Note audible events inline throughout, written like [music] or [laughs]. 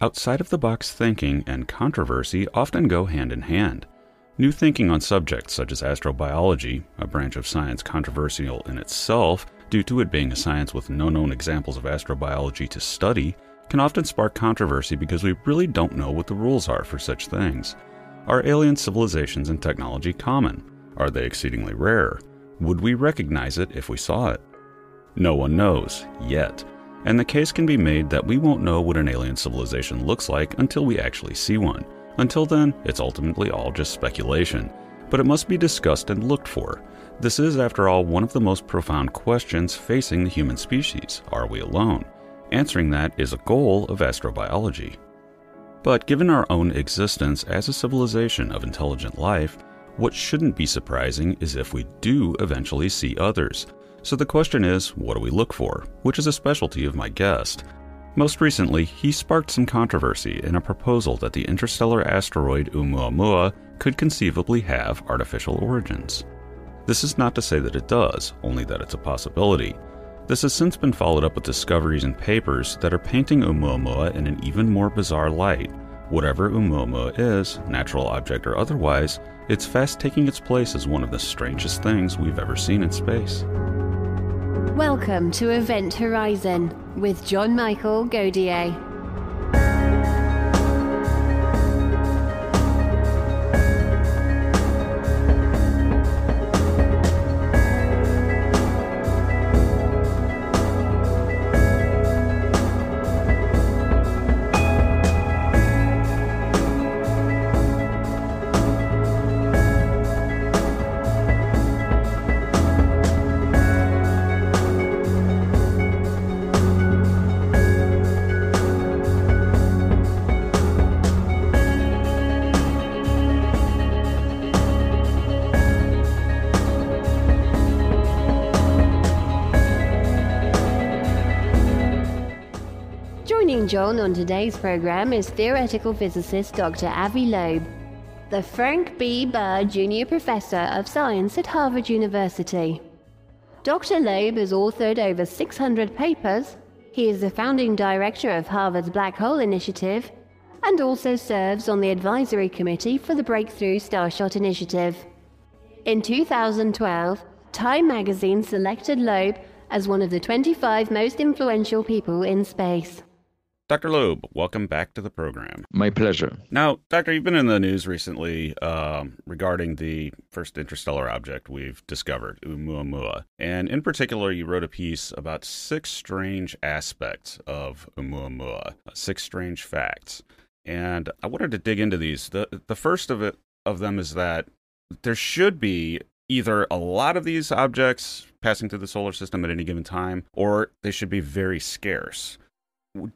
Outside of the box thinking and controversy often go hand in hand. New thinking on subjects such as astrobiology, a branch of science controversial in itself due to it being a science with no known examples of astrobiology to study, can often spark controversy because we really don't know what the rules are for such things. Are alien civilizations and technology common? Are they exceedingly rare? Would we recognize it if we saw it? No one knows, yet and the case can be made that we won't know what an alien civilization looks like until we actually see one. Until then, it's ultimately all just speculation, but it must be discussed and looked for. This is, after all, one of the most profound questions facing the human species are we alone? Answering that is a goal of astrobiology. But given our own existence as a civilization of intelligent life, what shouldn't be surprising is if we do eventually see others, so the question is, what do we look for? Which is a specialty of my guest. Most recently, he sparked some controversy in a proposal that the interstellar asteroid Oumuamua could conceivably have artificial origins. This is not to say that it does, only that it's a possibility. This has since been followed up with discoveries and papers that are painting Oumuamua in an even more bizarre light. Whatever Oumuamua is, natural object or otherwise, it's fast taking its place as one of the strangest things we've ever seen in space. Welcome to Event Horizon with John Michael Godier. John on today's program is theoretical physicist Dr. Avi Loeb, the Frank B. Baird Jr. Professor of Science at Harvard University. Dr. Loeb has authored over 600 papers. He is the founding director of Harvard's Black Hole Initiative and also serves on the advisory committee for the Breakthrough Starshot Initiative. In 2012, Time magazine selected Loeb as one of the 25 most influential people in space. Dr. Loeb, welcome back to the program. My pleasure. Now, Doctor, you've been in the news recently um, regarding the first interstellar object we've discovered, Oumuamua. And in particular, you wrote a piece about six strange aspects of Oumuamua, six strange facts. And I wanted to dig into these. The, the first of it of them is that there should be either a lot of these objects passing through the solar system at any given time, or they should be very scarce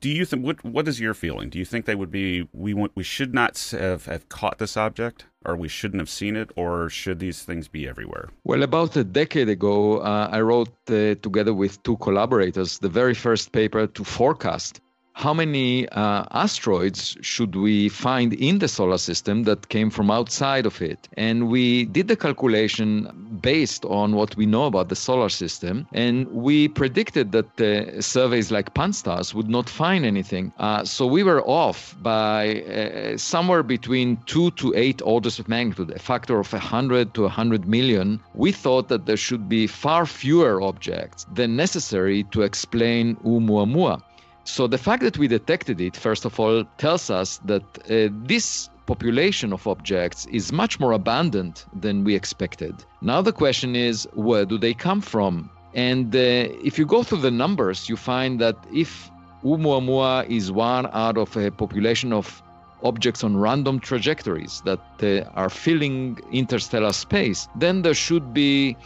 do you think what what is your feeling? Do you think they would be we want we should not have, have caught this object, or we shouldn't have seen it, or should these things be everywhere? Well, about a decade ago, uh, I wrote uh, together with two collaborators the very first paper to forecast how many uh, asteroids should we find in the solar system that came from outside of it? And we did the calculation based on what we know about the solar system. And we predicted that uh, surveys like Pan-STARRS would not find anything. Uh, so we were off by uh, somewhere between two to eight orders of magnitude, a factor of 100 to 100 million. We thought that there should be far fewer objects than necessary to explain Oumuamua. So the fact that we detected it, first of all, tells us that uh, this population of objects is much more abundant than we expected. Now the question is, where do they come from? And uh, if you go through the numbers, you find that if Oumuamua is one out of a population of objects on random trajectories that uh, are filling interstellar space, then there should be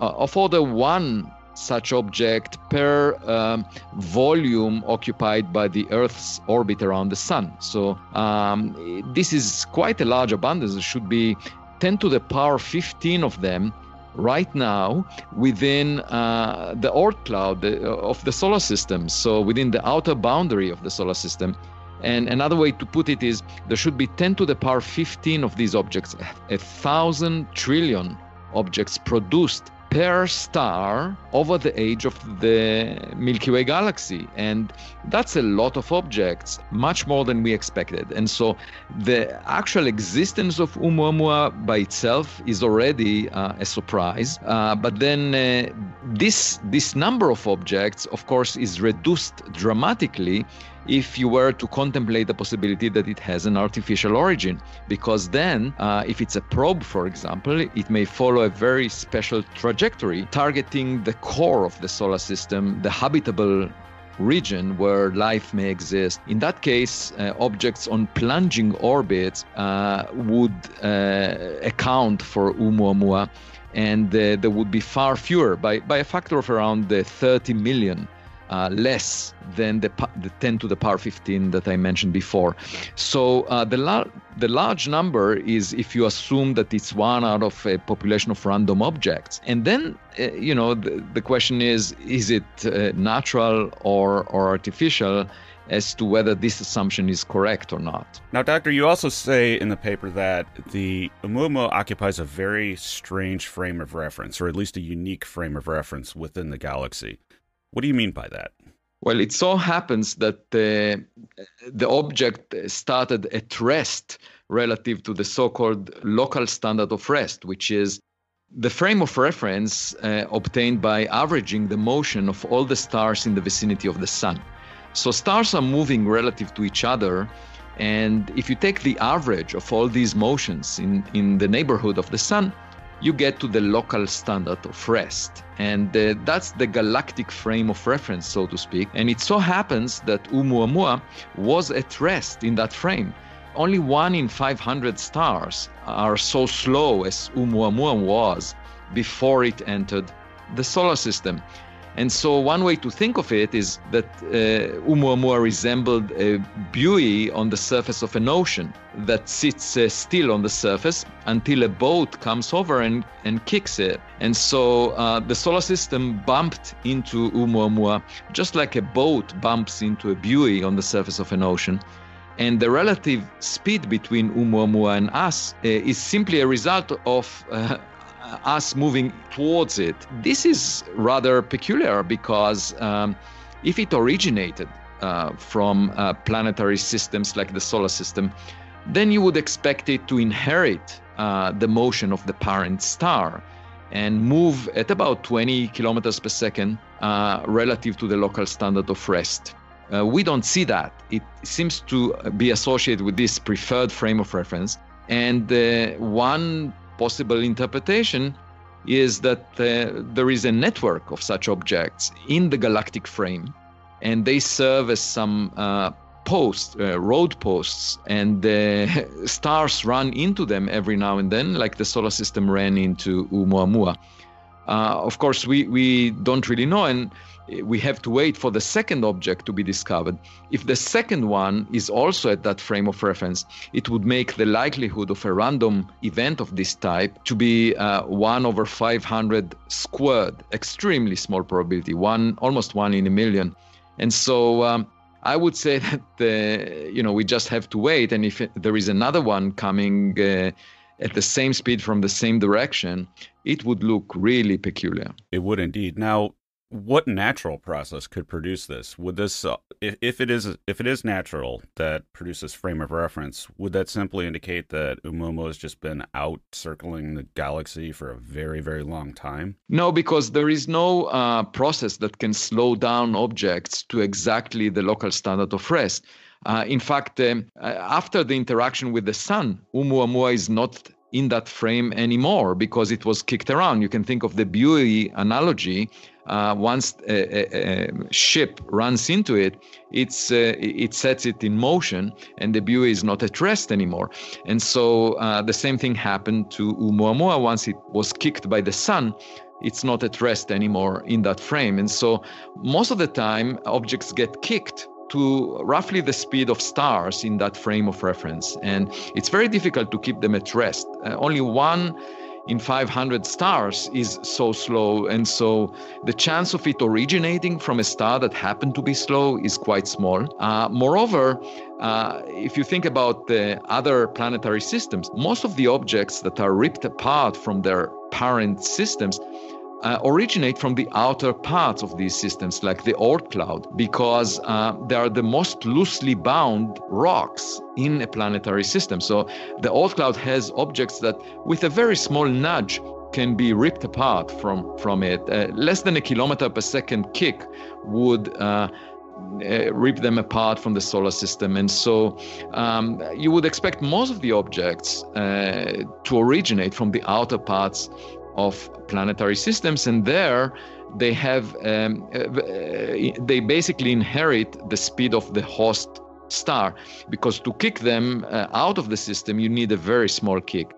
uh, of order one such object per um, volume occupied by the Earth's orbit around the Sun. So um, this is quite a large abundance. It should be 10 to the power 15 of them right now within uh, the Oort cloud of the solar system, so within the outer boundary of the solar system. And another way to put it is there should be 10 to the power 15 of these objects, a thousand trillion objects produced per star over the age of the Milky Way galaxy. And that's a lot of objects, much more than we expected. And so the actual existence of Oumuamua by itself is already uh, a surprise. Uh, but then uh, this, this number of objects, of course, is reduced dramatically if you were to contemplate the possibility that it has an artificial origin. Because then, uh, if it's a probe, for example, it may follow a very special trajectory targeting the core of the solar system, the habitable region where life may exist. In that case, uh, objects on plunging orbits uh, would uh, account for Oumuamua, and uh, there would be far fewer, by, by a factor of around uh, 30 million uh, less than the, the 10 to the power 15 that I mentioned before. So uh, the, la- the large number is if you assume that it's one out of a population of random objects. And then, uh, you know, the, the, question is is it uh, natural or, or artificial? as to whether this assumption is correct or not. Now, Doctor, you also say in the paper that the Oumuamua occupies a very strange frame of reference, or at least a unique frame of reference within the galaxy. What do you mean by that? Well, it so happens that the, the object started at rest relative to the so called local standard of rest, which is the frame of reference uh, obtained by averaging the motion of all the stars in the vicinity of the sun. So stars are moving relative to each other. And if you take the average of all these motions in, in the neighborhood of the sun, you get to the local standard of rest. And uh, that's the galactic frame of reference, so to speak. And it so happens that Oumuamua was at rest in that frame. Only one in 500 stars are so slow as Oumuamua was before it entered the solar system. And so, one way to think of it is that uh, Oumuamua resembled a buoy on the surface of an ocean that sits uh, still on the surface until a boat comes over and, and kicks it. And so, uh, the solar system bumped into Oumuamua just like a boat bumps into a buoy on the surface of an ocean. And the relative speed between Oumuamua and us uh, is simply a result of uh, us moving towards it. This is rather peculiar because um, if it originated uh, from uh, planetary systems like the solar system, then you would expect it to inherit uh, the motion of the parent star and move at about 20 kilometers per second uh, relative to the local standard of rest. Uh, we don't see that. It seems to be associated with this preferred frame of reference. And one possible interpretation is that uh, there is a network of such objects in the galactic frame, and they serve as some uh, posts, uh, road posts, and [laughs] stars run into them every now and then, like the solar system ran into Oumuamua. Uh, of course, we, we don't really know, and we have to wait for the second object to be discovered. If the second one is also at that frame of reference, it would make the likelihood of a random event of this type to be uh, 1 over 500 squared, extremely small probability, one almost 1 in a million. And so um, I would say [laughs] that uh, you know we just have to wait, and if there is another one coming uh, at the same speed from the same direction, it would look really peculiar. It would indeed. Now, what natural process could produce this? Would this, uh, if, if it is if it is natural that produces frame of reference, would that simply indicate that Oumuamua has just been out circling the galaxy for a very very long time? No, because there is no uh, process that can slow down objects to exactly the local standard of rest. Uh, in fact, um, uh, after the interaction with the sun, Oumuamua is not in that frame anymore because it was kicked around. You can think of the buoy analogy uh, once a, a, a, ship runs into it, it's uh, it sets it in motion, and the buoy is not at rest anymore. And so uh, the same thing happened to Oumuamua once it was kicked by the sun. It's not at rest anymore in that frame. And so most of the time, objects get kicked to roughly the speed of stars in that frame of reference. And it's very difficult to keep them at rest. Uh, only one in 500 stars is so slow. And so the chance of it originating from a star that happened to be slow is quite small. Uh, moreover, uh, if you think about the other planetary systems, most of the objects that are ripped apart from their parent systems uh, originate from the outer parts of these systems, like the Oort cloud, because uh, they are the most loosely bound rocks in a planetary system. So the Oort cloud has objects that, with a very small nudge, can be ripped apart from from it. Uh, less than a kilometer per second kick would. Uh, uh, rip them apart from the solar system. And so um, you would expect most of the objects uh, to originate from the outer parts of planetary systems, and there they have um, uh, they basically inherit the speed of the host star because to kick them uh, out of the system you need a very small kick.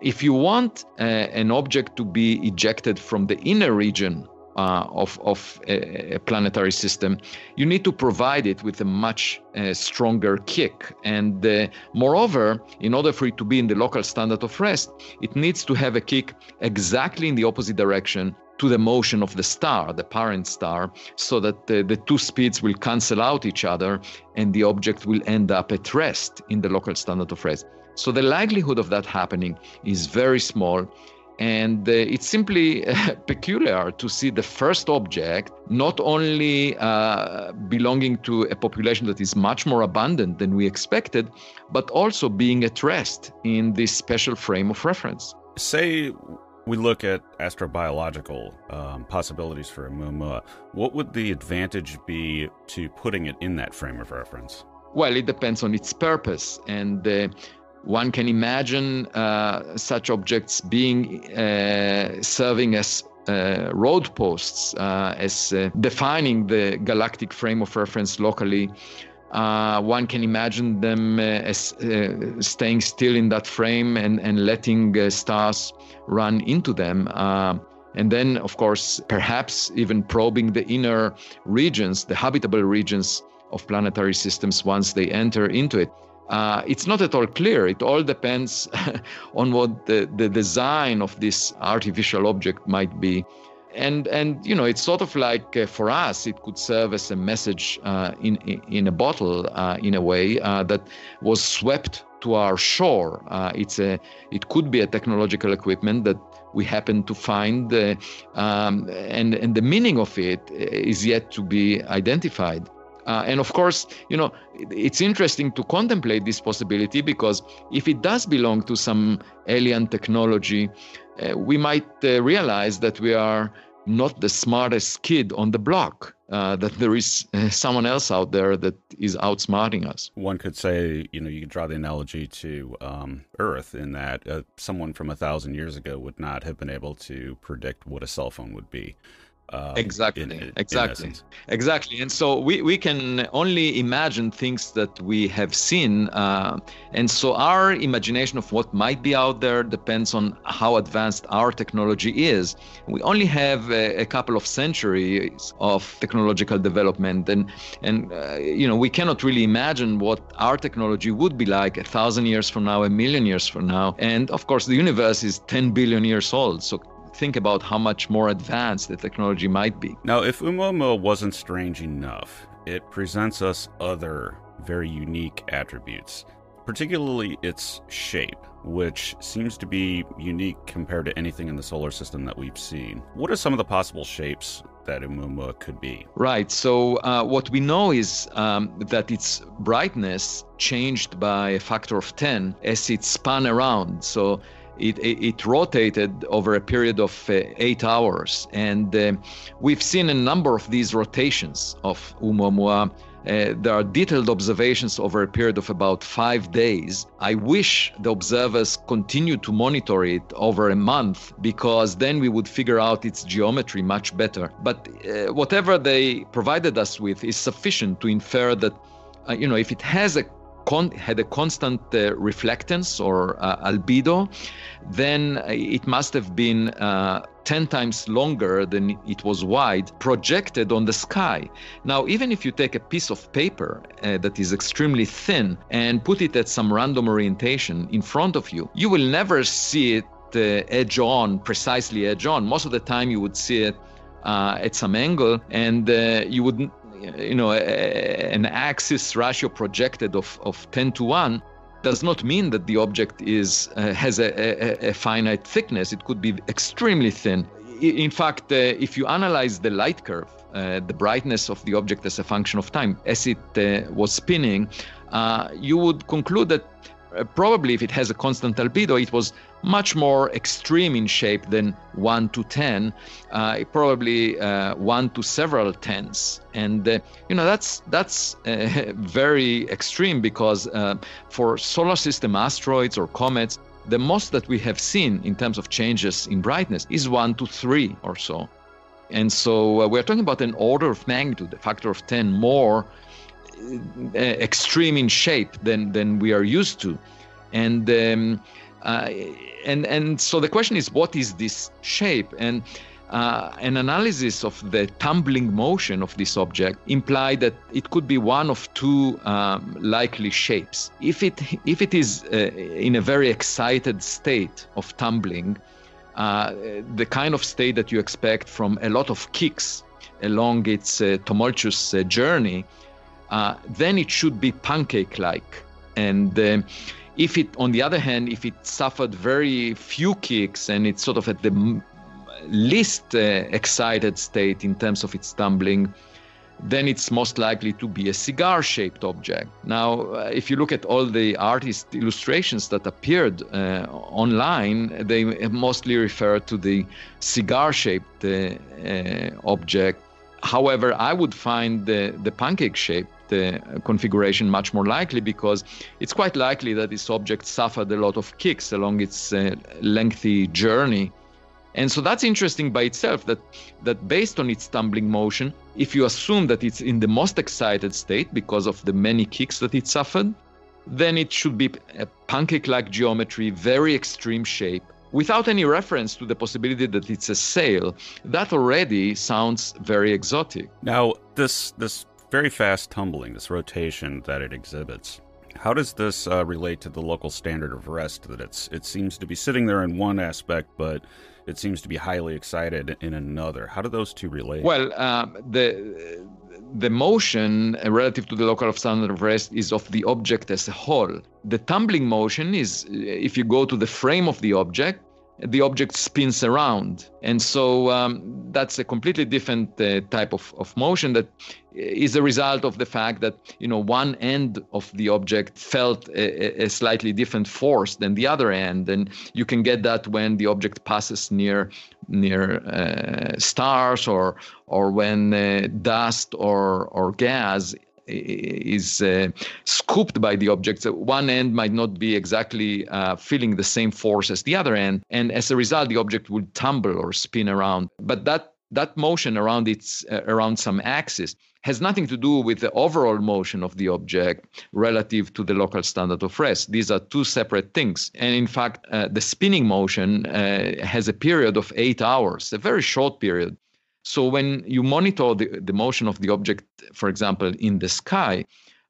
If you want uh, an object to be ejected from the inner region uh, of, of a, a, planetary system, you need to provide it with a much uh, stronger kick. And uh, moreover, in order for it to be in the local standard of rest, it needs to have a kick exactly in the opposite direction to the motion of the star, the parent star, so that the, the two speeds will cancel out each other and the object will end up at rest in the local standard of rest. So the likelihood of that happening is very small. And uh, it's simply uh, [laughs] peculiar to see the first object not only uh, belonging to a population that is much more abundant than we expected, but also being at rest in this special frame of reference. Say we look at astrobiological um, possibilities for Oumuamua. What would the advantage be to putting it in that frame of reference? Well, it depends on its purpose. And uh, one can imagine uh, such objects being uh, serving as uh, road posts, uh, as uh, defining the galactic frame of reference locally. Uh, one can imagine them as staying still in that frame and, and letting stars run into them. and then, of course, perhaps even probing the inner regions, the habitable regions of planetary systems once they enter into it. Uh, it's not at all clear. It all depends [laughs] on what the, the design of this artificial object might be. And, and you know, it's sort of like uh, for us, it could serve as a message uh, in, in a bottle uh, in a way uh, that was swept to our shore. Uh, it's a, it could be a technological equipment that we happen to find, um, and, and the meaning of it is yet to be identified. Uh, and of course, you know, it's interesting to contemplate this possibility because if it does belong to some alien technology, uh, we might uh, realize that we are not the smartest kid on the block. Uh, that there is uh, someone else out there that is outsmarting us. One could say, you know, you could draw the analogy to um, Earth in that uh, someone from a thousand years ago would not have been able to predict what a cell phone would be. Um, exactly, in, exactly, in exactly. And so we, we can only imagine things that we have seen. Uh, and so our imagination of what might be out there depends on how advanced our technology is. We only have a, a couple of centuries of technological development. And, and uh, you know, we cannot really imagine what our technology would be like a thousand years from now, a million years from now. And of course, the universe is 10 billion years old. So think about how much more advanced the technology might be. Now, if Oumuamua wasn't strange enough, it presents us other very unique attributes, particularly its shape, which seems to be unique compared to anything in the solar system that we've seen. What are some of the possible shapes that Oumuamua could be? Right. So, uh, what we know is um, that its brightness changed by a factor of 10 as it spun around. So, it, it, it, rotated over a period of uh, eight hours. And uh, we've seen a number of these rotations of Oumuamua. Uh, there are detailed observations over a period of about five days. I wish the observers continued to monitor it over a month because then we would figure out its geometry much better. But uh, whatever they provided us with is sufficient to infer that, uh, you know, if it has a con- had a constant uh, reflectance or uh, albedo, then it must have been uh, 10 times longer than it was wide, projected on the sky. Now, even if you take a piece of paper uh, that is extremely thin and put it at some random orientation in front of you, you will never see it uh, edge on, precisely edge on. Most of the time, you would see it uh, at some angle, and uh, you would you know, a, an axis ratio projected of, of 10 to 1 does not mean that the object is uh, has a, a, a, finite thickness. It could be extremely thin. in fact, uh, if you analyze the light curve, uh, the brightness of the object as a function of time, as it uh, was spinning, uh, you would conclude that uh, probably if it has a constant albedo, it was much more extreme in shape than 1 to 10, uh, probably uh, 1 to several tens. And, uh, you know, that's, that's uh, [laughs] very extreme because uh, for solar system asteroids or comets, the most that we have seen in terms of changes in brightness is 1 to 3 or so. And so we're talking about an order of magnitude, a factor of 10 more uh, extreme in shape than than we are used to, and um, uh, and and so the question is, what is this shape? And uh, an analysis of the tumbling motion of this object implied that it could be one of two um, likely shapes. If it if it is uh, in a very excited state of tumbling, uh, the kind of state that you expect from a lot of kicks along its uh, tumultuous uh, journey, then it should be pancake-like. And if it, on the other hand, if it suffered very few kicks and it's sort of at the least uh, excited state in terms of its tumbling, then it's most likely to be a cigar-shaped object. Now, uh, if you look at all the artist illustrations that appeared uh, online, they mostly refer to the cigar-shaped uh, object. However, I would find the, the pancake shape the configuration much more likely because it's quite likely that this object suffered a lot of kicks along its uh, lengthy journey. And so that's interesting by itself that, that based on its tumbling motion, if you assume that it's in the most excited state because of the many kicks that it suffered, then it should be a pancake like geometry, very extreme shape, without any reference to the possibility that it's a sail. That already sounds very exotic. Now, this, this very fast tumbling, this rotation that it exhibits. How does this uh, relate to the local standard of rest? That it's it seems to be sitting there in one aspect, but it seems to be highly excited in another. How do those two relate? Well, um, the the motion relative to the local standard of rest is of the object as a whole. The tumbling motion is if you go to the frame of the object, the object spins around. And so um, that's a completely different uh, type of, of motion that is a result of the fact that you know one end of the object felt a, a, slightly different force than the other end and you can get that when the object passes near near uh, stars or or when uh, dust or or gas is uh, scooped by the object. One end might not be exactly uh, feeling the same force as the other end, and as a result, the object will tumble or spin around. But that that motion around its uh, around some axis has nothing to do with the overall motion of the object relative to the local standard of rest. These are two separate things. And in fact, uh, the spinning motion uh, has a period of eight hours, a very short period. So when you monitor the, the motion of the object, for example, in the sky,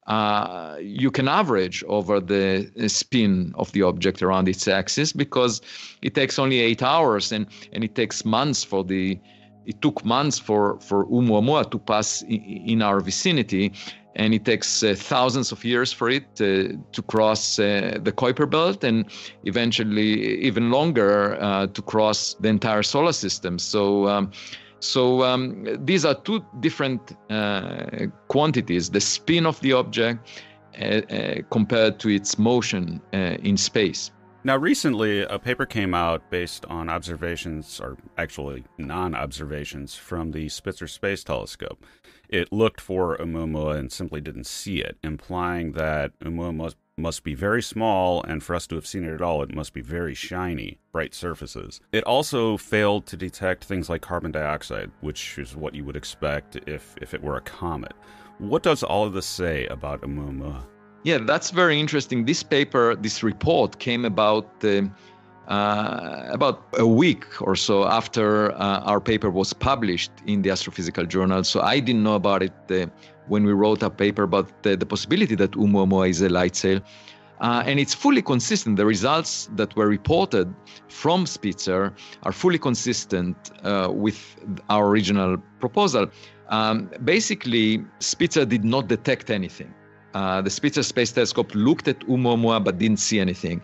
uh, you can average over the spin of the object around its axis because it takes only eight hours and, and it takes months for the it took months for, for Oumuamua to pass in, our vicinity, and it takes uh, thousands of years for it uh, to cross uh, the Kuiper Belt, and eventually even longer uh, to cross the entire solar system. So. Um, so um, these are two different uh, quantities: the spin of the object uh, compared to its motion in space. Now, recently, a paper came out based on observations, or actually non observations, from the Spitzer Space Telescope. It looked for Oumuamua and simply didn't see it, implying that Oumuamua must, be very small, and for us to have seen it at all, it must be very shiny, bright surfaces. It also failed to detect things like carbon dioxide, which is what you would expect if, if it were a comet. What does all of this say about Oumuamua? Yeah, that's very interesting. This paper, this report came about uh, uh, about a week or so after uh, our paper was published in the Astrophysical Journal. So I didn't know about it uh, when we wrote a paper about the, the possibility that Oumuamua is a light sail. Uh, and it's fully consistent. The results that were reported from Spitzer are fully consistent uh, with our original proposal. Um, basically, Spitzer did not detect anything. The Spitzer Space Telescope looked at Oumuamua but didn't see anything.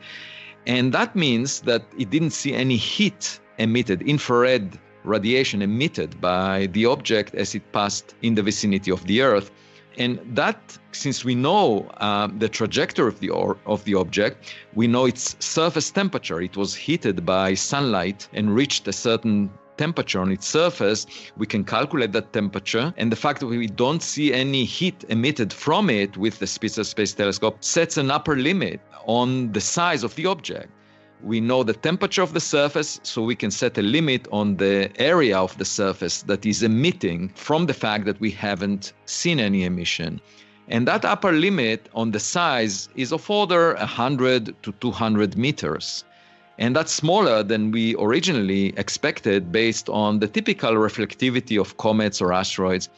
And that means that it didn't see any heat emitted, infrared radiation emitted by the object as it passed in the vicinity of the Earth. And that, since we know uh, the trajectory of the, or, of the object, we know its surface temperature. It was heated by sunlight and reached a certain temperature on its surface, we can calculate that temperature. And the fact that we don't see any heat emitted from it with the Spitzer Space Telescope sets an upper limit on the size of the object. We know the temperature of the surface, so we can set a limit on the area of the surface that is emitting from the fact that we haven't seen any emission. And that upper limit on the size is of order 100 to 200 meters. And that's smaller than we originally expected based on the typical reflectivity of comets or asteroids.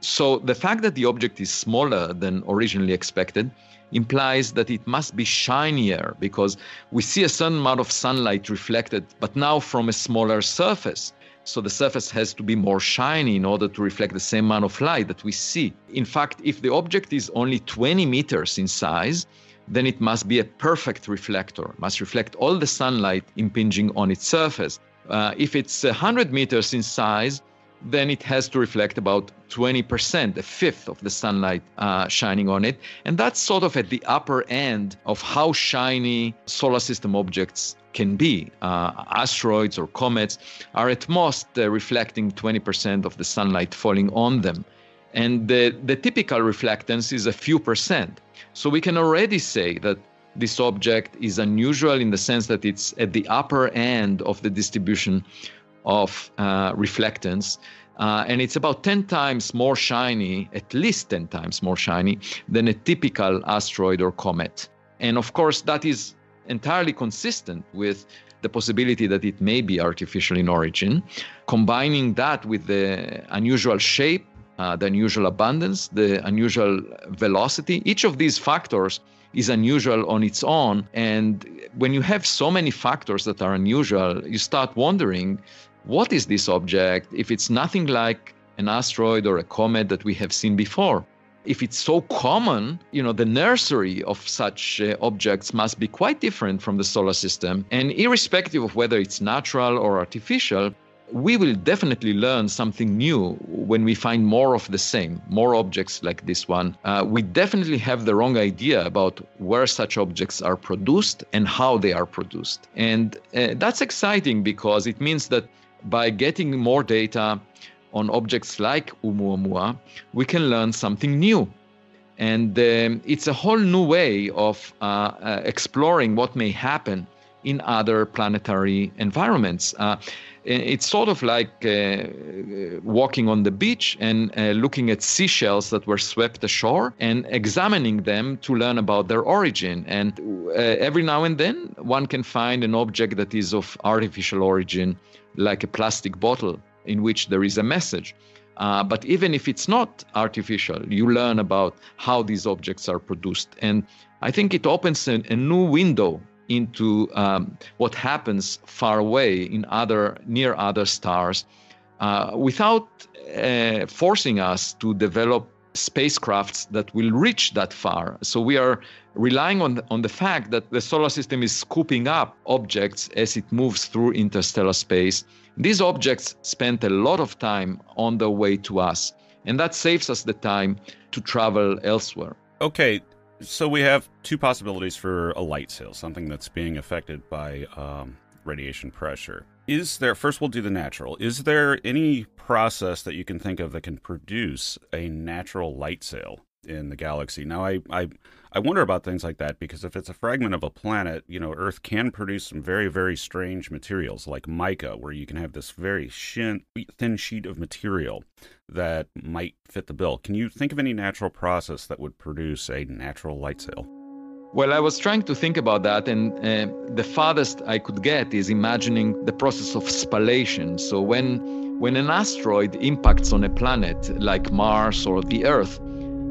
So the fact that the object is smaller than originally expected implies that it must be shinier because we see a certain amount of sunlight reflected, but now from a smaller surface. So the surface has to be more shiny in order to reflect the same amount of light that we see. In fact, if the object is only 20 meters in size, then it must be a perfect reflector, must reflect all the sunlight impinging on its surface. Uh, if it's 100 meters in size, then it has to reflect about 20%, a fifth of the sunlight uh, shining on it. And that's sort of at the upper end of how shiny solar system objects can be. Uh, asteroids or comets are at most uh, reflecting 20% of the sunlight falling on them. And the, the typical reflectance is a few percent. So we can already say that this object is unusual in the sense that it's at the upper end of the distribution of uh, reflectance. Uh, and it's about 10 times more shiny, at least 10 times more shiny, than a typical asteroid or comet. And of course, that is entirely consistent with the possibility that it may be artificial in origin. Combining that with the unusual shape uh, the unusual abundance, the unusual velocity. Each of these factors is unusual on its own. And when you have so many factors that are unusual, you start wondering what is this object if it's nothing like an asteroid or a comet that we have seen before? If it's so common, you know, the nursery of such uh, objects must be quite different from the solar system. And irrespective of whether it's natural or artificial, we will definitely learn something new when we find more of the same, more objects like this one. Uh, we definitely have the wrong idea about where such objects are produced and how they are produced. And uh, that's exciting because it means that by getting more data on objects like Oumuamua, we can learn something new. And um, it's a whole new way of uh, uh exploring what may happen in other planetary environments. Uh, it's sort of like uh, walking on the beach and uh, looking at seashells that were swept ashore and examining them to learn about their origin. And uh, every now and then, one can find an object that is of artificial origin, like a plastic bottle in which there is a message. Uh, but even if it's not artificial, you learn about how these objects are produced. And I think it opens a new window into um, what happens far away in other near other stars uh, without uh, forcing us to develop spacecrafts that will reach that far. So we are relying on, on the fact that the solar system is scooping up objects as it moves through interstellar space. These objects spend a lot of time on their way to us, and that saves us the time to travel elsewhere. Okay, so we have two possibilities for a light sail, something that's being affected by um, radiation pressure. Is there, first we'll do the natural, is there any process that you can think of that can produce a natural light sail in the galaxy? Now, I, I, I wonder about things like that because if it's a fragment of a planet, you know, Earth can produce some very, very strange materials like mica, where you can have this very thin sheet of material that might fit the bill. Can you think of any natural process that would produce a natural light sail? Well, I was trying to think about that, and uh, the farthest I could get is imagining the process of spallation. So when when an asteroid impacts on a planet like Mars or the Earth,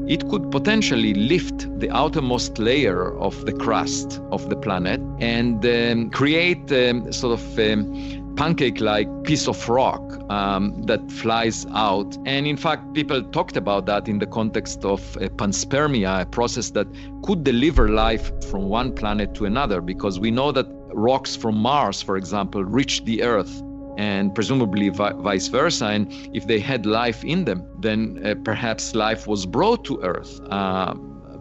it could potentially lift the outermost layer of the crust of the planet and um, create um, sort of um, pancake like piece of rock um, that flies out. And in fact, people talked about that in the context of panspermia, a process that could deliver life from one planet to another, because we know that rocks from Mars, for example, reach the Earth and presumably vi- vice versa. And if they had life in them, then uh, perhaps life was brought to Earth. Uh,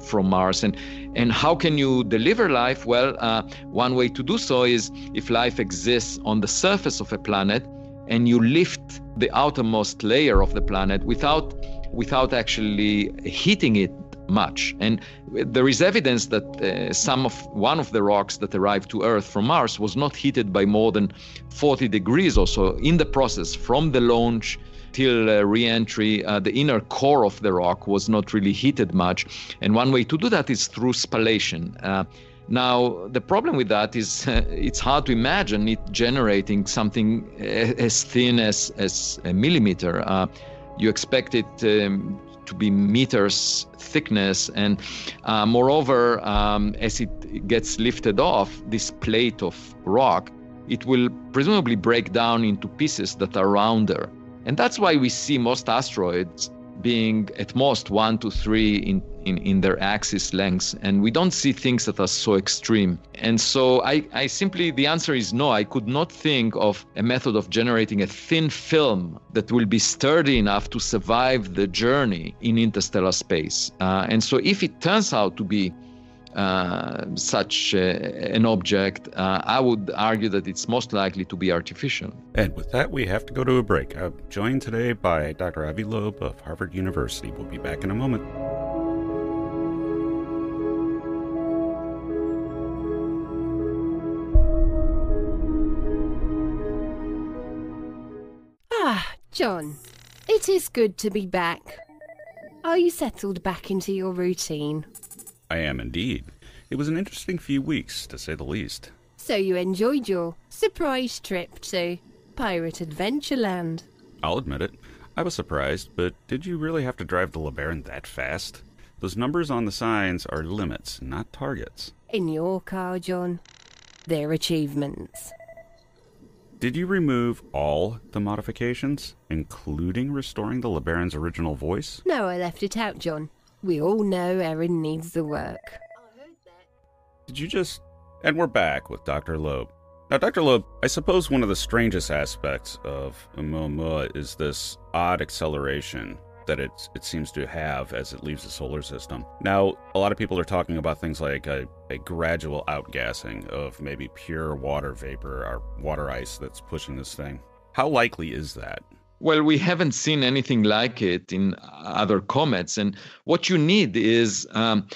from Mars. And, and how can you deliver life? Well, uh, one way to do so is if life exists on the surface of a planet and you lift the outermost layer of the planet without, without actually heating it much. And there is evidence that uh, some of one of the rocks that arrived to Earth from Mars was not heated by more than 40 degrees or so in the process from the launch till uh, re-entry, uh, the inner core of the rock was not really heated much. And one way to do that is through spallation. Uh, now, the problem with that is uh, [laughs] it's hard to imagine it generating something as thin as, as a millimeter. Uh, you expect it um, to be meters thickness, and uh, moreover, um, as it gets lifted off, this plate of rock, it will presumably break down into pieces that are rounder. And that's why we see most asteroids being at most one to three in, in, in their axis lengths. And we don't see things that are so extreme. And so I, I simply, the answer is no. I could not think of a method of generating a thin film that will be sturdy enough to survive the journey in interstellar space. Uh, and so if it turns out to be such uh, an object, uh, I would argue that it's most likely to be artificial. And with that, we have to go to a break. I'm joined today by Dr. Avi Loeb of Harvard University. We'll be back in a moment. Ah, John, it is good to be back. Are you settled back into your routine? I am indeed. It was an interesting few weeks, to say the least. So you enjoyed your surprise trip to Pirate Adventureland? I'll admit it. I was surprised, but did you really have to drive to LeBaron that fast? Those numbers on the signs are limits, not targets. In your car, John. They're achievements. Did you remove all the modifications, including restoring the LeBaron's original voice? No, I left it out, John. We all know Erin needs the work. Did you just. And we're back with Dr. Loeb. Now, Dr. Loeb, I suppose one of the strangest aspects of Oumuamua is this odd acceleration that it, it seems to have as it leaves the solar system. Now, a lot of people are talking about things like a, a gradual outgassing of maybe pure water vapor or water ice that's pushing this thing. How likely is that? Well, we haven't seen anything like it in other comets. And what you need is um,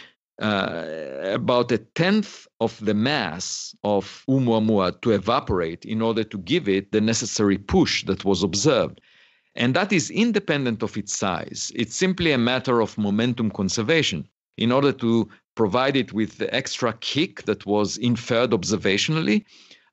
uh, about a tenth of the mass of Oumuamua to evaporate in order to give it the necessary push that was observed. And that is independent of its size. It's simply a matter of momentum conservation. In order to provide it with the extra kick that was inferred observationally,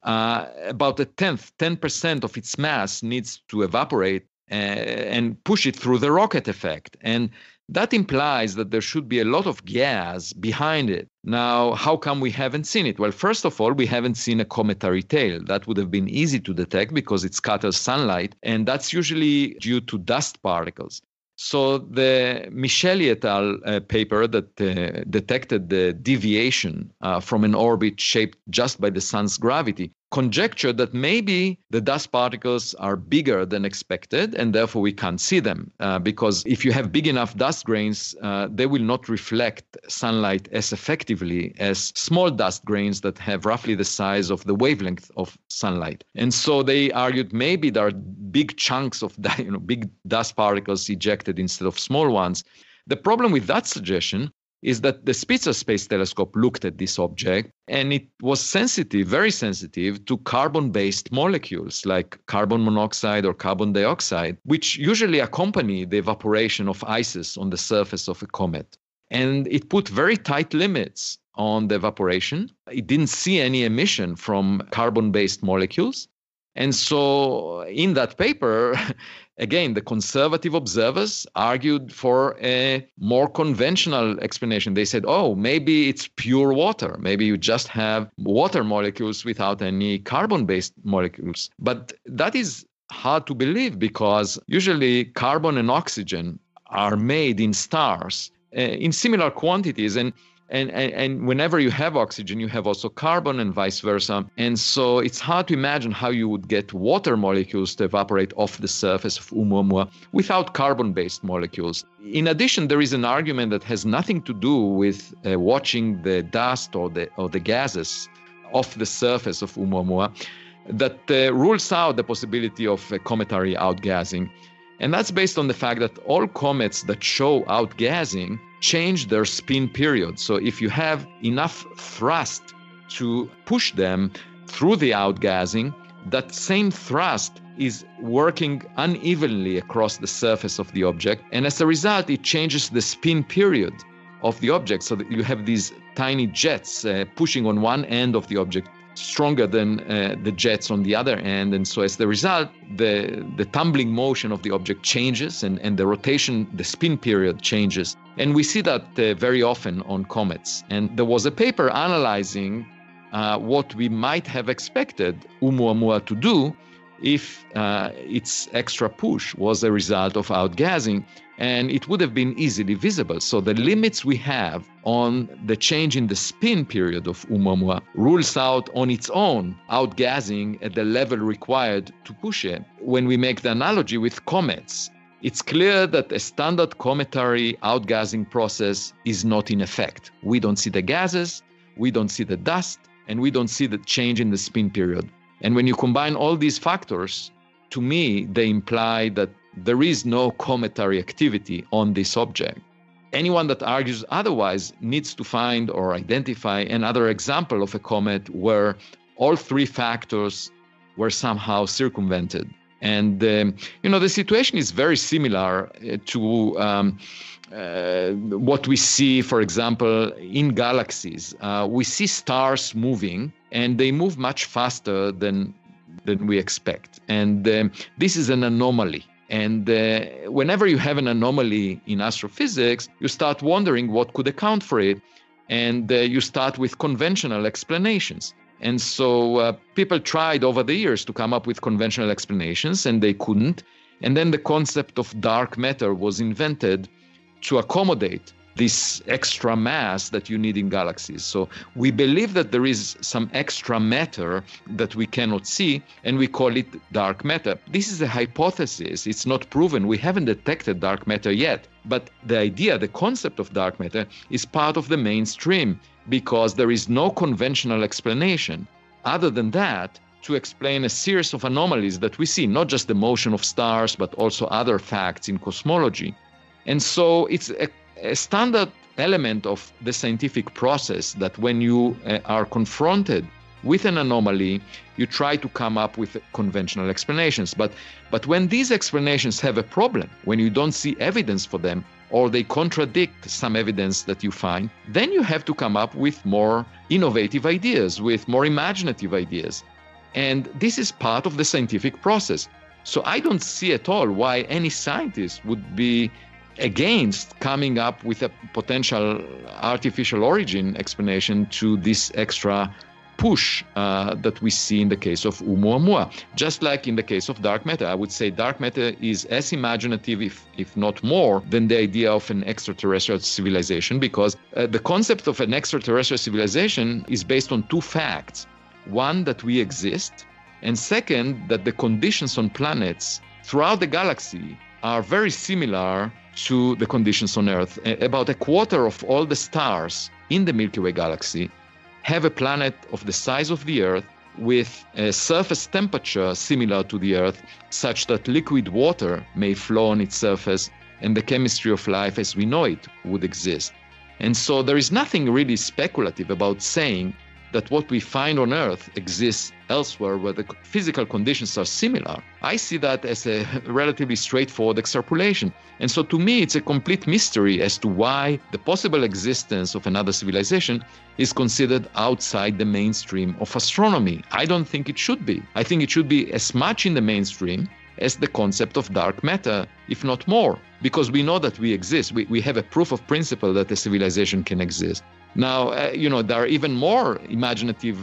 uh, about a tenth, 10% of its mass needs to evaporate uh, and push it through the rocket effect. And that implies that there should be a lot of gas behind it. Now, how come we haven't seen it? Well, first of all, we haven't seen a cometary tail. That would have been easy to detect because it scatters sunlight, and that's usually due to dust particles. So the Micheli et al. Uh, paper that uh, detected the deviation uh, from an orbit shaped just by the sun's gravity conjectured that maybe the dust particles are bigger than expected and therefore we can't see them uh, because if you have big enough dust grains uh, they will not reflect sunlight as effectively as small dust grains that have roughly the size of the wavelength of sunlight. And so they argued maybe there are big chunks of [laughs] you know big dust particles ejected instead of small ones. The problem with that suggestion is that the Spitzer Space Telescope looked at this object and it was sensitive, very sensitive to carbon based molecules like carbon monoxide or carbon dioxide, which usually accompany the evaporation of ices on the surface of a comet. And it put very tight limits on the evaporation. It didn't see any emission from carbon based molecules. And so, in that paper, [laughs] again, the conservative observers argued for a more conventional explanation. They said, oh, maybe it's pure water. Maybe you just have water molecules without any carbon based molecules. But that is hard to believe because usually carbon and oxygen are made in stars uh, in similar quantities. And And, and, and, whenever you have oxygen, you have also carbon and vice versa. And so it's hard to imagine how you would get water molecules to evaporate off the surface of Oumuamua without carbon based molecules. In addition, there is an argument that has nothing to do with uh, watching the dust or the, or the gases off the surface of Oumuamua that uh, rules out the possibility of uh, cometary outgassing. And that's based on the fact that all comets that show outgassing change their spin period. So if you have enough thrust to push them through the outgassing, that same thrust is working unevenly across the surface of the object. And as a result, it changes the spin period of the object so that you have these tiny jets uh, pushing on one end of the object stronger than uh, the jets on the other end. And so, as the result, the, the tumbling motion of the object changes and, and the rotation, the spin period changes. And we see that uh, very often on comets. And there was a paper analyzing uh, what we might have expected Oumuamua to do if uh, its extra push was a result of outgassing and it would have been easily visible. So the limits we have on the change in the spin period of Oumuamua rules out on its own outgassing at the level required to push it. When we make the analogy with comets, it's clear that a standard cometary outgassing process is not in effect. We don't see the gases, we don't see the dust, and we don't see the change in the spin period. And when you combine all these factors, to me, they imply that there is no cometary activity on this object. Anyone that argues otherwise needs to find or identify another example of a comet where all three factors were somehow circumvented. And, um, you know, the situation is very similar uh, to um, uh, what we see, for example, in galaxies. Uh, we see stars moving, and they move much faster than than we expect. And um, this is an anomaly. And uh, whenever you have an anomaly in astrophysics, you start wondering what could account for it. And uh, you start with conventional explanations. And so uh, people tried over the years to come up with conventional explanations, and they couldn't. And then the concept of dark matter was invented to accommodate this extra mass that you need in galaxies. So we believe that there is some extra matter that we cannot see, and we call it dark matter. This is a hypothesis, it's not proven. We haven't detected dark matter yet. But the idea, the concept of dark matter, is part of the mainstream because there is no conventional explanation. Other than that, to explain a series of anomalies that we see, not just the motion of stars, but also other facts in cosmology. And so it's a a standard element of the scientific process that when you uh, are confronted with an anomaly, you try to come up with conventional explanations. But, but when these explanations have a problem, when you don't see evidence for them, or they contradict some evidence that you find, then you have to come up with more innovative ideas, with more imaginative ideas. And this is part of the scientific process. So I don't see at all why any scientist would be against coming up with a potential artificial origin explanation to this extra push uh, that we see in the case of Oumuamua. Just like in the case of dark matter, I would say dark matter is as imaginative, if, if not more, than the idea of an extraterrestrial civilization because uh, the concept of an extraterrestrial civilization is based on two facts. One, that we exist, and second, that the conditions on planets throughout the galaxy are very similar to the conditions on Earth. About a quarter of all the stars in the Milky Way galaxy have a planet of the size of the Earth with a surface temperature similar to the Earth, such that liquid water may flow on its surface and the chemistry of life as we know it would exist. And so there is nothing really speculative about saying that what we find on Earth exists elsewhere where the physical conditions are similar. I see that as a relatively straightforward extrapolation. And so to me, it's a complete mystery as to why the possible existence of another civilization is considered outside the mainstream of astronomy. I don't think it should be. I think it should be as much in the mainstream as the concept of dark matter, if not more, because we know that we exist. We, we have a proof of principle that a civilization can exist. Now, uh, you know, there are even more imaginative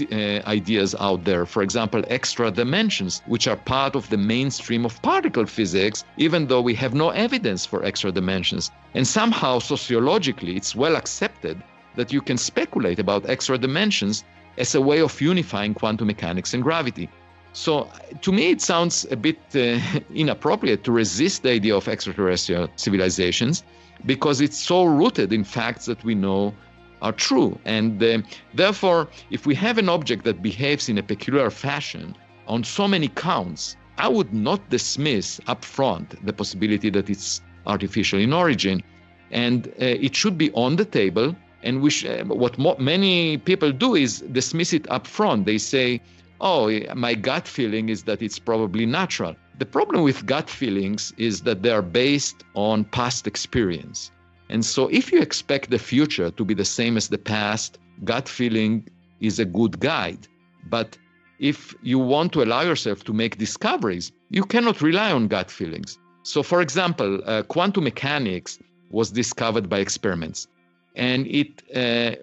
uh, ideas out there. For example, extra dimensions, which are part of the mainstream of particle physics, even though we have no evidence for extra dimensions. And somehow, sociologically, it's well accepted that you can speculate about extra dimensions as a way of unifying quantum mechanics and gravity. So, to me, it sounds a bit uh, [laughs] inappropriate to resist the idea of extraterrestrial civilizations because it's so rooted in facts that we know are true. And uh, therefore, if we have an object that behaves in a peculiar fashion on so many counts, I would not dismiss upfront the possibility that it's artificial in origin. And uh, it should be on the table. And we sh- uh, what mo- many people do is dismiss it upfront. They say, oh, my gut feeling is that it's probably natural. The problem with gut feelings is that they are based on past experience. And so if you expect the future to be the same as the past, gut feeling is a good guide. But if you want to allow yourself to make discoveries, you cannot rely on gut feelings. So, for example, uh, quantum mechanics was discovered by experiments, and it uh,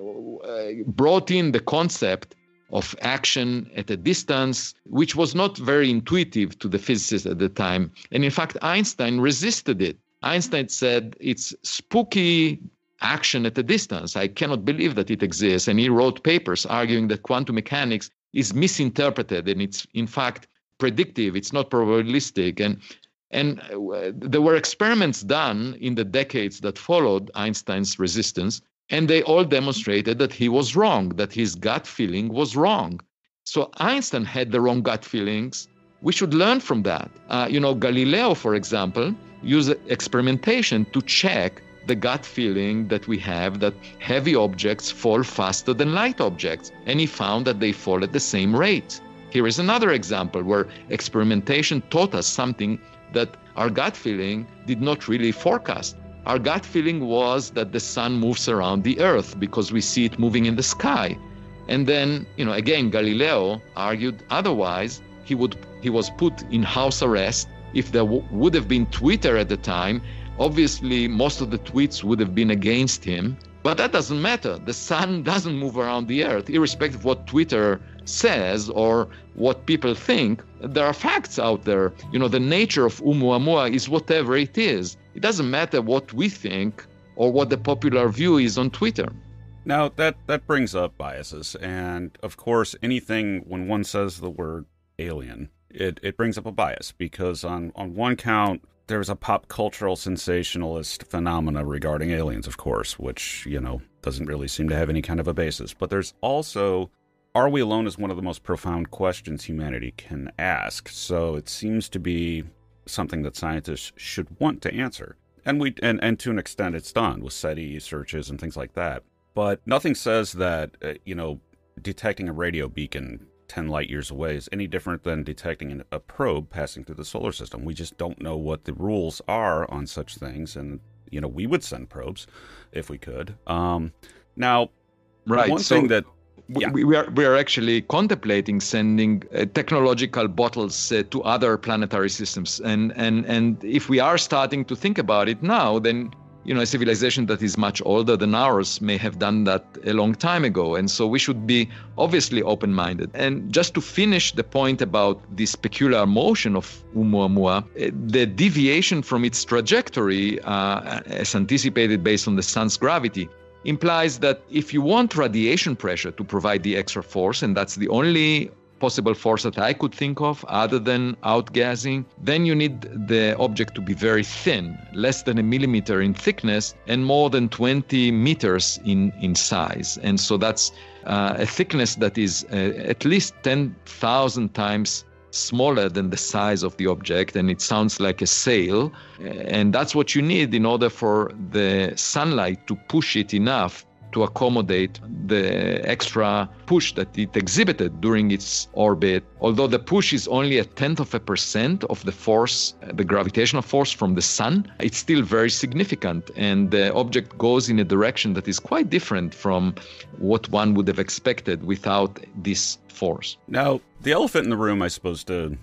uh brought in the concept of action at a distance, which was not very intuitive to the physicists at the time. And in fact, Einstein resisted it. Einstein said it's spooky action at a distance. I cannot believe that it exists. And he wrote papers arguing that quantum mechanics is misinterpreted and it's, in fact, predictive, it's not probabilistic. And and uh, there were experiments done in the decades that followed Einstein's resistance and they all demonstrated that he was wrong, that his gut feeling was wrong. So Einstein had the wrong gut feelings. We should learn from that. Uh, you know, Galileo, for example, used experimentation to check the gut feeling that we have that heavy objects fall faster than light objects. And he found that they fall at the same rate. Here is another example where experimentation taught us something that our gut feeling did not really forecast. Our gut feeling was that the sun moves around the earth because we see it moving in the sky. And then, you know, again, Galileo argued otherwise. He would he was put in house arrest. If there w- would have been Twitter at the time, obviously most of the tweets would have been against him. But that doesn't matter. The sun [laughs] doesn't move around the earth, irrespective of what Twitter says or what people think. There are facts out there. You know, the nature of Oumuamua is whatever it is. It doesn't matter what we think or what the popular view is on Twitter. Now that that brings up biases, and of course, anything when one says the word alien, it, it brings up a bias because on on one count there's a pop cultural sensationalist phenomena regarding aliens, of course, which you know doesn't really seem to have any kind of a basis. But there's also are we alone is one of the most profound questions humanity can ask. So it seems to be something that scientists should want to answer. And we and, and to an extent it's done with SETI searches and things like that. But nothing says that uh, you know detecting a radio beacon 10 light years away is any different than detecting a probe passing through the solar system. We just don't know what the rules are on such things and you know we would send probes if we could. Um now right. one so- thing that yeah. we, we, are we are actually contemplating sending uh, technological bottles uh, to other planetary systems and and and if we are starting to think about it now then you know a civilization that is much older than ours may have done that a long time ago. And so we should be obviously open minded and just to finish the point about this peculiar motion of Oumuamua uh, the deviation from its trajectory uh, as anticipated based on the sun's gravity implies that if you want radiation pressure to provide the extra force, and that's the only possible force that I could think of other than outgassing, then you need the object to be very thin, less than a millimeter in thickness and more than 20 meters in, in size. And so that's uh, a thickness that is uh, at least 10,000 times smaller than the size of the object and it sounds like a sail. And that's what you need in order for the sunlight to push it enough to accommodate the extra push that it exhibited during its orbit. Although the push is only a tenth of a percent of the force, uh, the gravitational force from the sun, it's still very significant. And the object goes in a direction that is quite different from what one would have expected without this force. Now, the elephant in the room, I suppose, to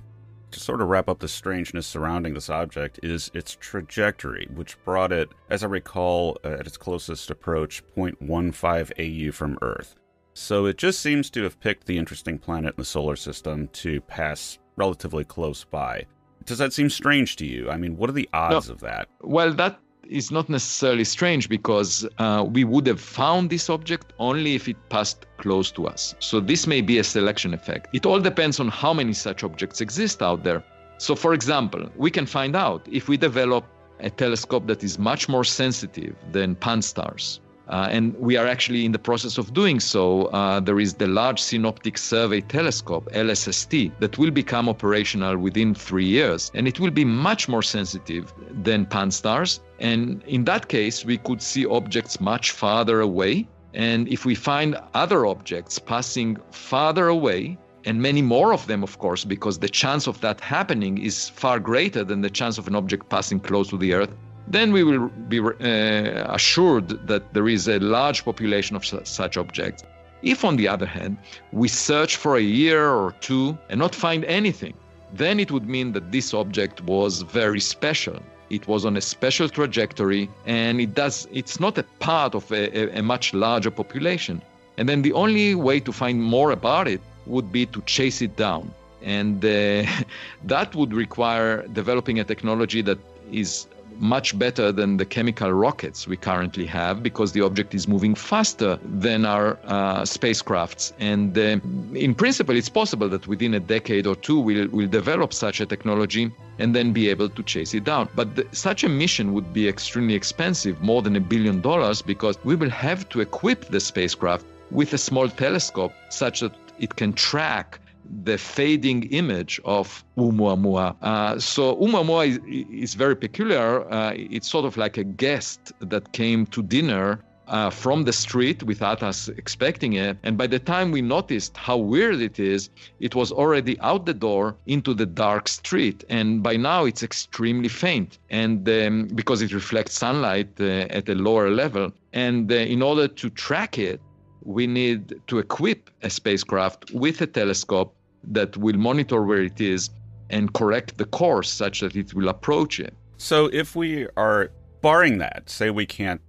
to sort of wrap up the strangeness surrounding this object is its trajectory, which brought it, as I recall, uh, at its closest approach, 0.15 AU from Earth. So it just seems to have picked the interesting planet in the solar system to pass relatively close by. Does that seem strange to you? I mean, what are the odds no. of that? Well, that is not necessarily strange because uh, we would have found this object only if it passed close to us. So this may be a selection effect. It all depends on how many such objects exist out there. So, for example, we can find out if we develop a telescope that is much more sensitive than Pan-STARRS. Uh, and we are actually in the process of doing so. Uh, there is the Large Synoptic Survey Telescope, LSST, that will become operational within three years. And it will be much more sensitive than Pan-STARRS. And in that case, we could see objects much farther away. And if we find other objects passing farther away, and many more of them, of course, because the chance of that happening is far greater than the chance of an object passing close to the Earth, then we will be uh, assured that there is a large population of such objects. If, on the other hand, we search for a year or two and not find anything, then it would mean that this object was very special. It was on a special trajectory, and it does. It's not a part of a, a much larger population. And then the only way to find more about it would be to chase it down, and uh, [laughs] that would require developing a technology that is much better than the chemical rockets we currently have because the object is moving faster than our uh, spacecrafts. And uh, in principle, it's possible that within a decade or two, we'll, we'll develop such a technology and then be able to chase it down. But the, such a mission would be extremely expensive, more than a billion dollars, because we will have to equip the spacecraft with a small telescope such that it can track the fading image of Oumuamua. Uh, so Oumuamua is, is very peculiar. Uh, it's sort of like a guest that came to dinner uh, from the street without us expecting it. And by the time we noticed how weird it is, it was already out the door into the dark street. And by now it's extremely faint, and um, because it reflects sunlight uh, at a lower level. And uh, in order to track it, we need to equip a spacecraft with a telescope that will monitor where it is and correct the course such that it will approach it. So if we are barring that, say we can't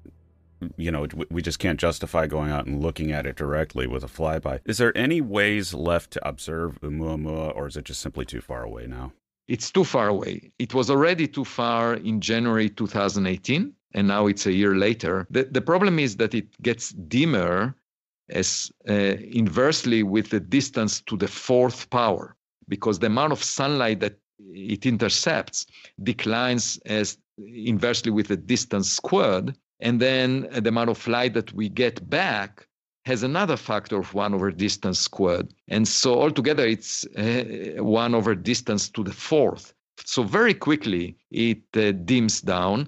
you know, we just can't justify going out and looking at it directly with a flyby. Is there any ways left to observe Oumuamua, or is it just simply too far away now? It's too far away. It was already too far in January 2018, and now it's a year later. The, the problem is that it gets dimmer as uh, inversely with the distance to the fourth power, because the amount of sunlight that it intercepts declines as inversely with the distance squared, and then the amount of light that we get back has another factor of 1 over distance squared. And so altogether, it's uh, 1 over distance to the fourth. So very quickly, it uh, dims down,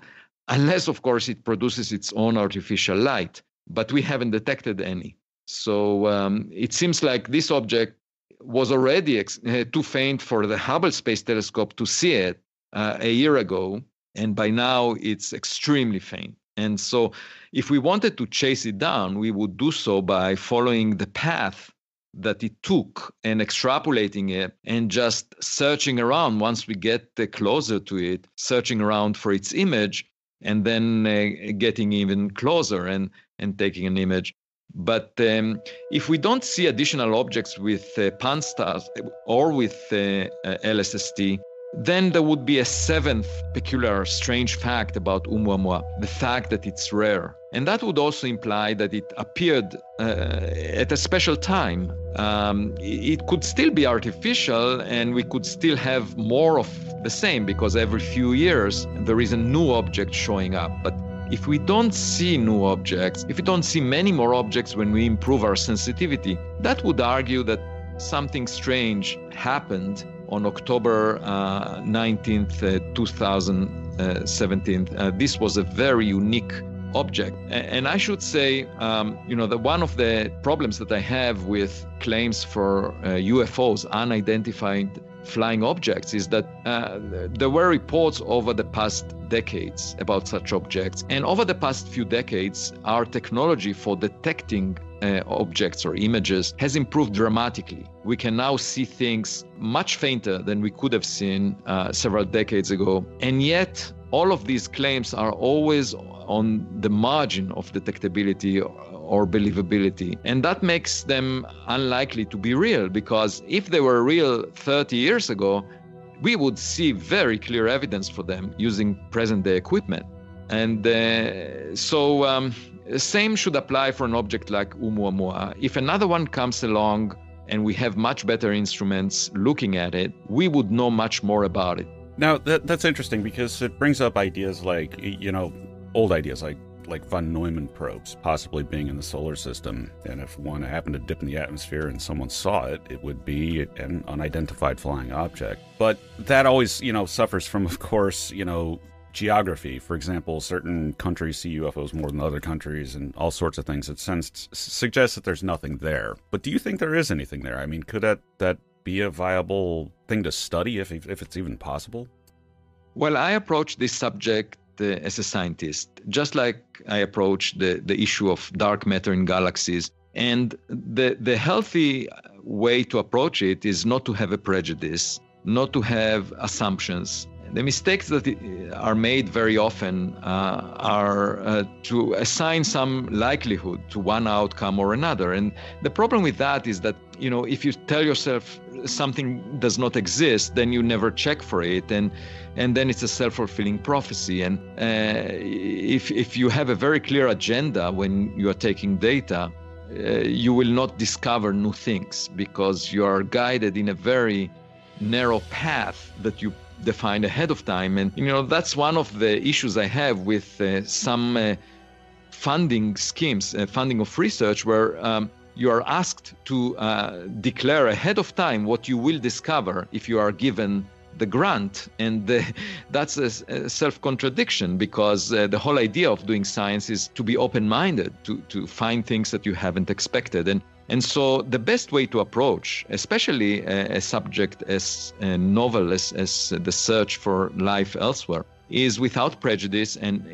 unless, of course, it produces its own artificial light. But we haven't detected any. So um, it seems like this object was already ex- uh, too faint for the Hubble Space Telescope to see it uh, a year ago, and by now it's extremely faint. And so, if we wanted to chase it down, we would do so by following the path that it took and extrapolating it and just searching around once we get closer to it, searching around for its image, and then uh, getting even closer and, and taking an image. But um, if we don't see additional objects with uh, or with uh, uh, LSST, then there would be a seventh peculiar, strange fact about Oumuamua, the fact that it's rare. And that would also imply that it appeared uh, at a special time. Um, it could still be artificial, and we could still have more of the same because every few years there is a new object showing up. But if we don't see new objects, if we don't see many more objects when we improve our sensitivity, that would argue that something strange happened on October uh, 19th, uh, 2017. Uh, this was a very unique object. And I should say, um, you know, that one of the problems that I have with claims for uh, UFOs, unidentified flying objects is that uh, there were reports over the past decades about such objects. And over the past few decades, our technology for detecting uh, objects or images has improved dramatically. We can now see things much fainter than we could have seen uh, several decades ago. And yet, all of these claims are always on the margin of detectability or believability. And that makes them unlikely to be real because if they were real 30 years ago, we would see very clear evidence for them using present day equipment. And uh, so, um, same should apply for an object like Oumuamua. If another one comes along and we have much better instruments looking at it, we would know much more about it. Now, that, that's interesting because it brings up ideas like, you know, old ideas like like von Neumann probes possibly being in the solar system. And if one happened to dip in the atmosphere and someone saw it, it would be an unidentified flying object. But that always, you know, suffers from, [laughs] of course, you know, geography. For example, certain countries see UFOs more than other countries, and all sorts of things. It suggests that there's nothing there. But do you think there is anything there? I mean, could that that be a viable thing to study if if it's even possible? Well, I approach this subject as a scientist, just like I approach the the issue of dark matter in galaxies. And the the healthy way to approach it is not to have a prejudice, not to have assumptions, the mistakes that are made very often uh, are uh, to assign some likelihood to one outcome or another. And the problem with that is that, you know, if you tell yourself something does not exist, then you never check for it. And, and then it's a self fulfilling prophecy. And uh, if, if you have a very clear agenda when you are taking data, uh, you will not discover new things because you are guided in a very narrow path that you defined ahead of time. And you know that's one of the issues I have with uh, some uh, funding schemes, uh, funding of research, where um, you are asked to uh, declare ahead of time what you will discover if you are given the grant. And [laughs] that's a, a self-contradiction because uh, the whole idea of doing science is to be open-minded to, to find things that you haven't expected. And and so, the best way to approach, especially a, a subject as novel as, as the search for life elsewhere, is without prejudice and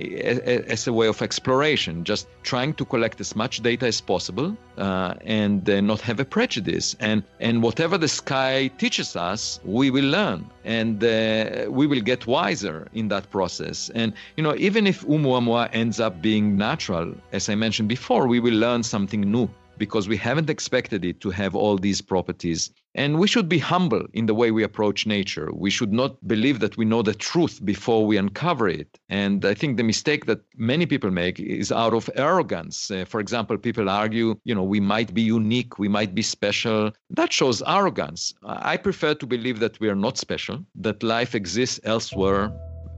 as a way of exploration, just trying to collect as much data as possible uh, and uh, not have a prejudice. And, and whatever the sky teaches us, we will learn and uh, we will get wiser in that process. And, you know, even if Oumuamua ends up being natural, as I mentioned before, we will learn something new because we haven't expected it to have all these properties. And we should be humble in the way we approach nature. We should not believe that we know the truth before we uncover it. And I think the mistake that many people make is out of arrogance. Uh, for example, people argue, you know, we might be unique, we might be special. That shows arrogance. I prefer to believe that we are not special, that life exists elsewhere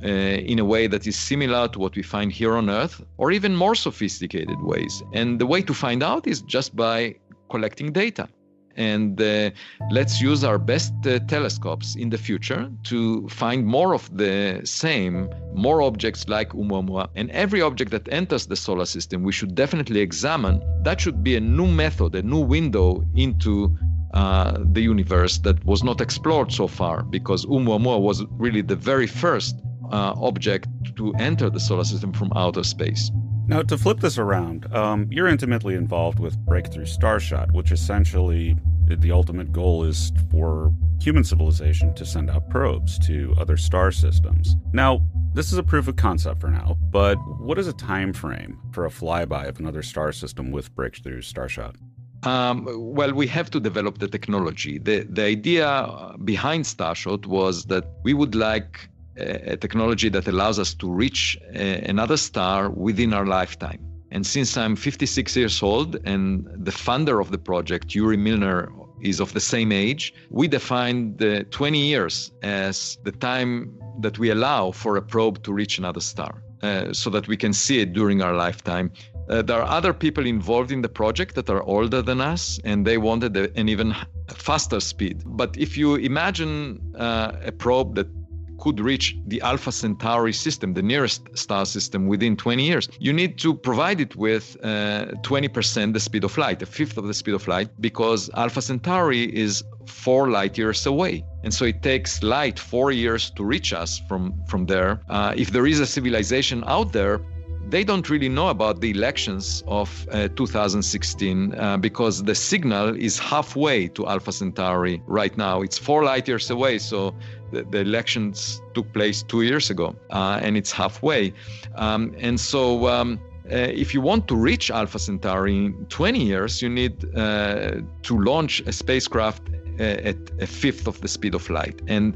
uh, in a way that is similar to what we find here on Earth, or even more sophisticated ways. And the way to find out is just by collecting data. And uh, let's use our best uh, telescopes in the future to find more of the same, more objects like Oumuamua. And every object that enters the solar system, we should definitely examine. That should be a new method, a new window into uh, the universe that was not explored so far, because Oumuamua was really the very first uh, object to enter the solar system from outer space. Now, to flip this around, um, you're intimately involved with Breakthrough Starshot, which essentially the ultimate goal is for human civilization to send out probes to other star systems. Now, this is a proof of concept for now, but what is a time frame for a flyby of another star system with Breakthrough Starshot? Um, well, we have to develop the technology. The, the idea behind Starshot was that we would like a technology that allows us to reach a, another star within our lifetime. And since I'm 56 years old and the funder of the project, Yuri Milner, is of the same age, we define the 20 years as the time that we allow for a probe to reach another star. Uh, so that we can see it during our lifetime. Uh, there are other people involved in the project that are older than us, and they wanted an even faster speed. But if you imagine uh, a probe that could reach the Alpha Centauri system, the nearest star system, within 20 years. You need to provide it with uh, 20% the speed of light, a fifth of the speed of light, because Alpha Centauri is four light years away. And so it takes light four years to reach us from, from there. Uh, if there is a civilization out there, they don't really know about the elections of uh, 2016 uh, because the signal is halfway to Alpha Centauri right now. It's four light years away, so the, the elections took place two years ago, uh, and it's halfway. Um, and so, um, uh, if you want to reach Alpha Centauri in 20 years, you need uh, to launch a spacecraft at a fifth of the speed of light. And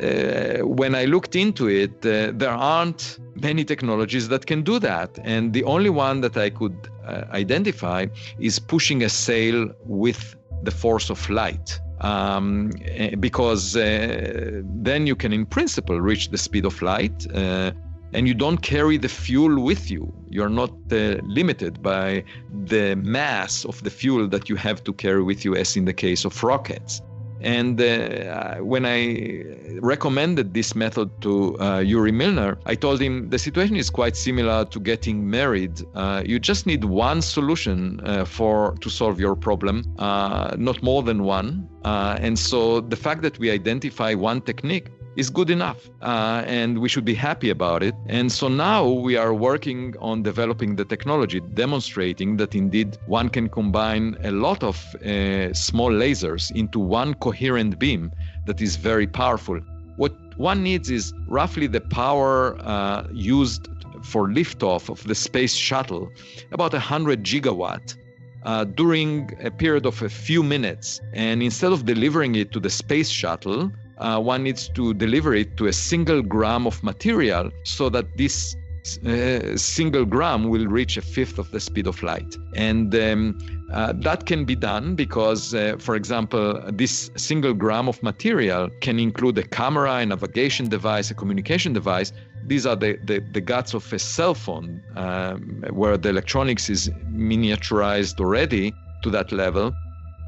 uh, when I looked into it, uh, there aren't many technologies that can do that. And the only one that I could uh, identify is pushing a sail with the force of light. Um, eh, because uh, then you can, in principle, reach the speed of light uh, and you don't carry the fuel with you. You're not uh, limited by the mass of the fuel that you have to carry with you, as in the case of rockets. And uh, when I recommended this method to uh, Yuri Milner, I told him the situation is quite similar to getting married. Uh, you just need one solution uh, for to solve your problem, uh, not more than one. Uh, and so the fact that we identify one technique is good enough uh, and we should be happy about it. And so now we are working on developing the technology, demonstrating that indeed one can combine a lot of uh, small lasers into one coherent beam that is very powerful. What one needs is roughly the power uh, used for liftoff of the space shuttle, about 100 gigawatt. Uh, during a period of a few minutes. And instead of delivering it to the space shuttle, uh, one needs to deliver it to a single gram of material so that this uh, single gram will reach a fifth of the speed of light. And um, uh, that can be done because, uh, for example, this single gram of material can include a camera, a navigation device, a communication device. These are the, the, the guts of a cell phone um, where the electronics is miniaturized already to that level.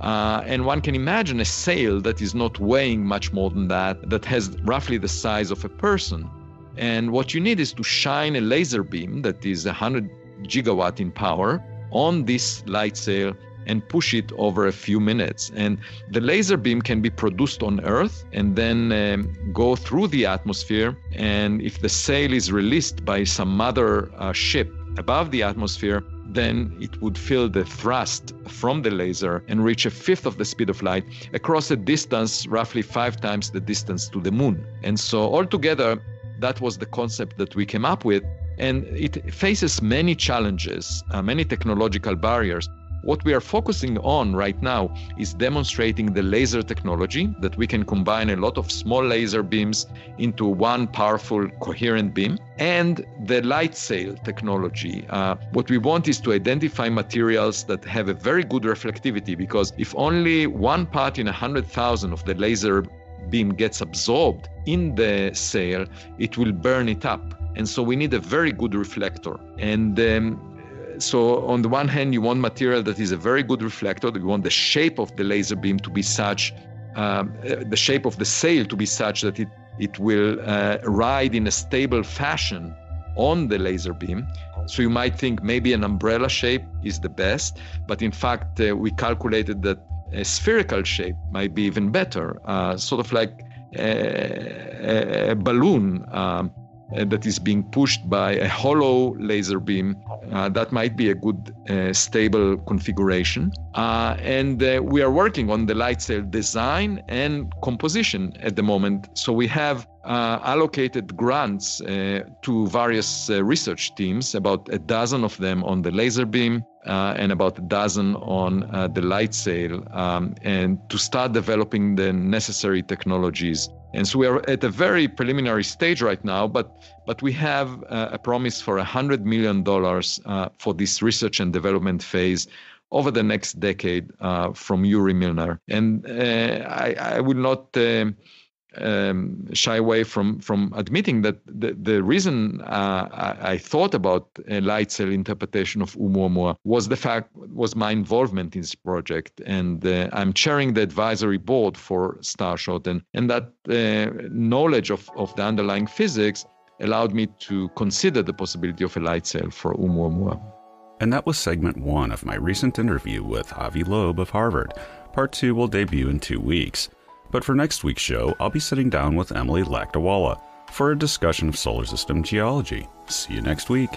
Uh, and one can imagine a sail that is not weighing much more than that, that has roughly the size of a person. And what you need is to shine a laser beam that is 100 gigawatt in power on this light sail and push it over a few minutes. And the laser beam can be produced on Earth and then um, go through the atmosphere. And if the sail is released by some other uh, ship above the atmosphere, then it would feel the thrust from the laser and reach a fifth of the speed of light across a distance roughly five times the distance to the moon. And so, altogether, that was the concept that we came up with. And it faces many challenges, uh, many technological barriers. What we are focusing on right now is demonstrating the laser technology that we can combine a lot of small laser beams into one powerful coherent beam and the light sail technology. Uh, what we want is to identify materials that have a very good reflectivity because if only one part in a hundred thousand of the laser beam gets absorbed in the sail, it will burn it up. And so we need a very good reflector. And um, so on the one hand, you want material that is a very good reflector. You want the shape of the laser beam to be such, um, uh, the shape of the sail to be such that it it will uh, ride in a stable fashion on the laser beam. So you might think maybe an umbrella shape is the best, but in fact uh, we calculated that a spherical shape might be even better, uh, sort of like a, a, a balloon. Um, uh, that is being pushed by a hollow laser beam. Uh, that might be a good uh, stable configuration. Uh, and uh, we are working on the light sail design and composition at the moment. So we have uh, allocated grants to various research teams, about a dozen of them on the laser beam, uh, and about a dozen on uh, the light sail, um, and to start developing the necessary technologies and so we are at a very preliminary stage right now, but but we have uh, a promise for a hundred million dollars uh, for this research and development phase over the next decade uh, from Yuri Milner. And uh, I, I will not um, shy away from from admitting that the, the reason uh, I, I, thought about a light sail interpretation of Oumuamua was the fact was my involvement in this project, and uh, I'm chairing the advisory board for Starshot, and and that uh, knowledge of of the underlying physics allowed me to consider the possibility of a light sail for Oumuamua. And that was segment one of my recent interview with Avi Loeb of Harvard. Part two will debut in two weeks. But for next week's show, I'll be sitting down with Emily Lakdawalla for a discussion of solar system geology. See you next week.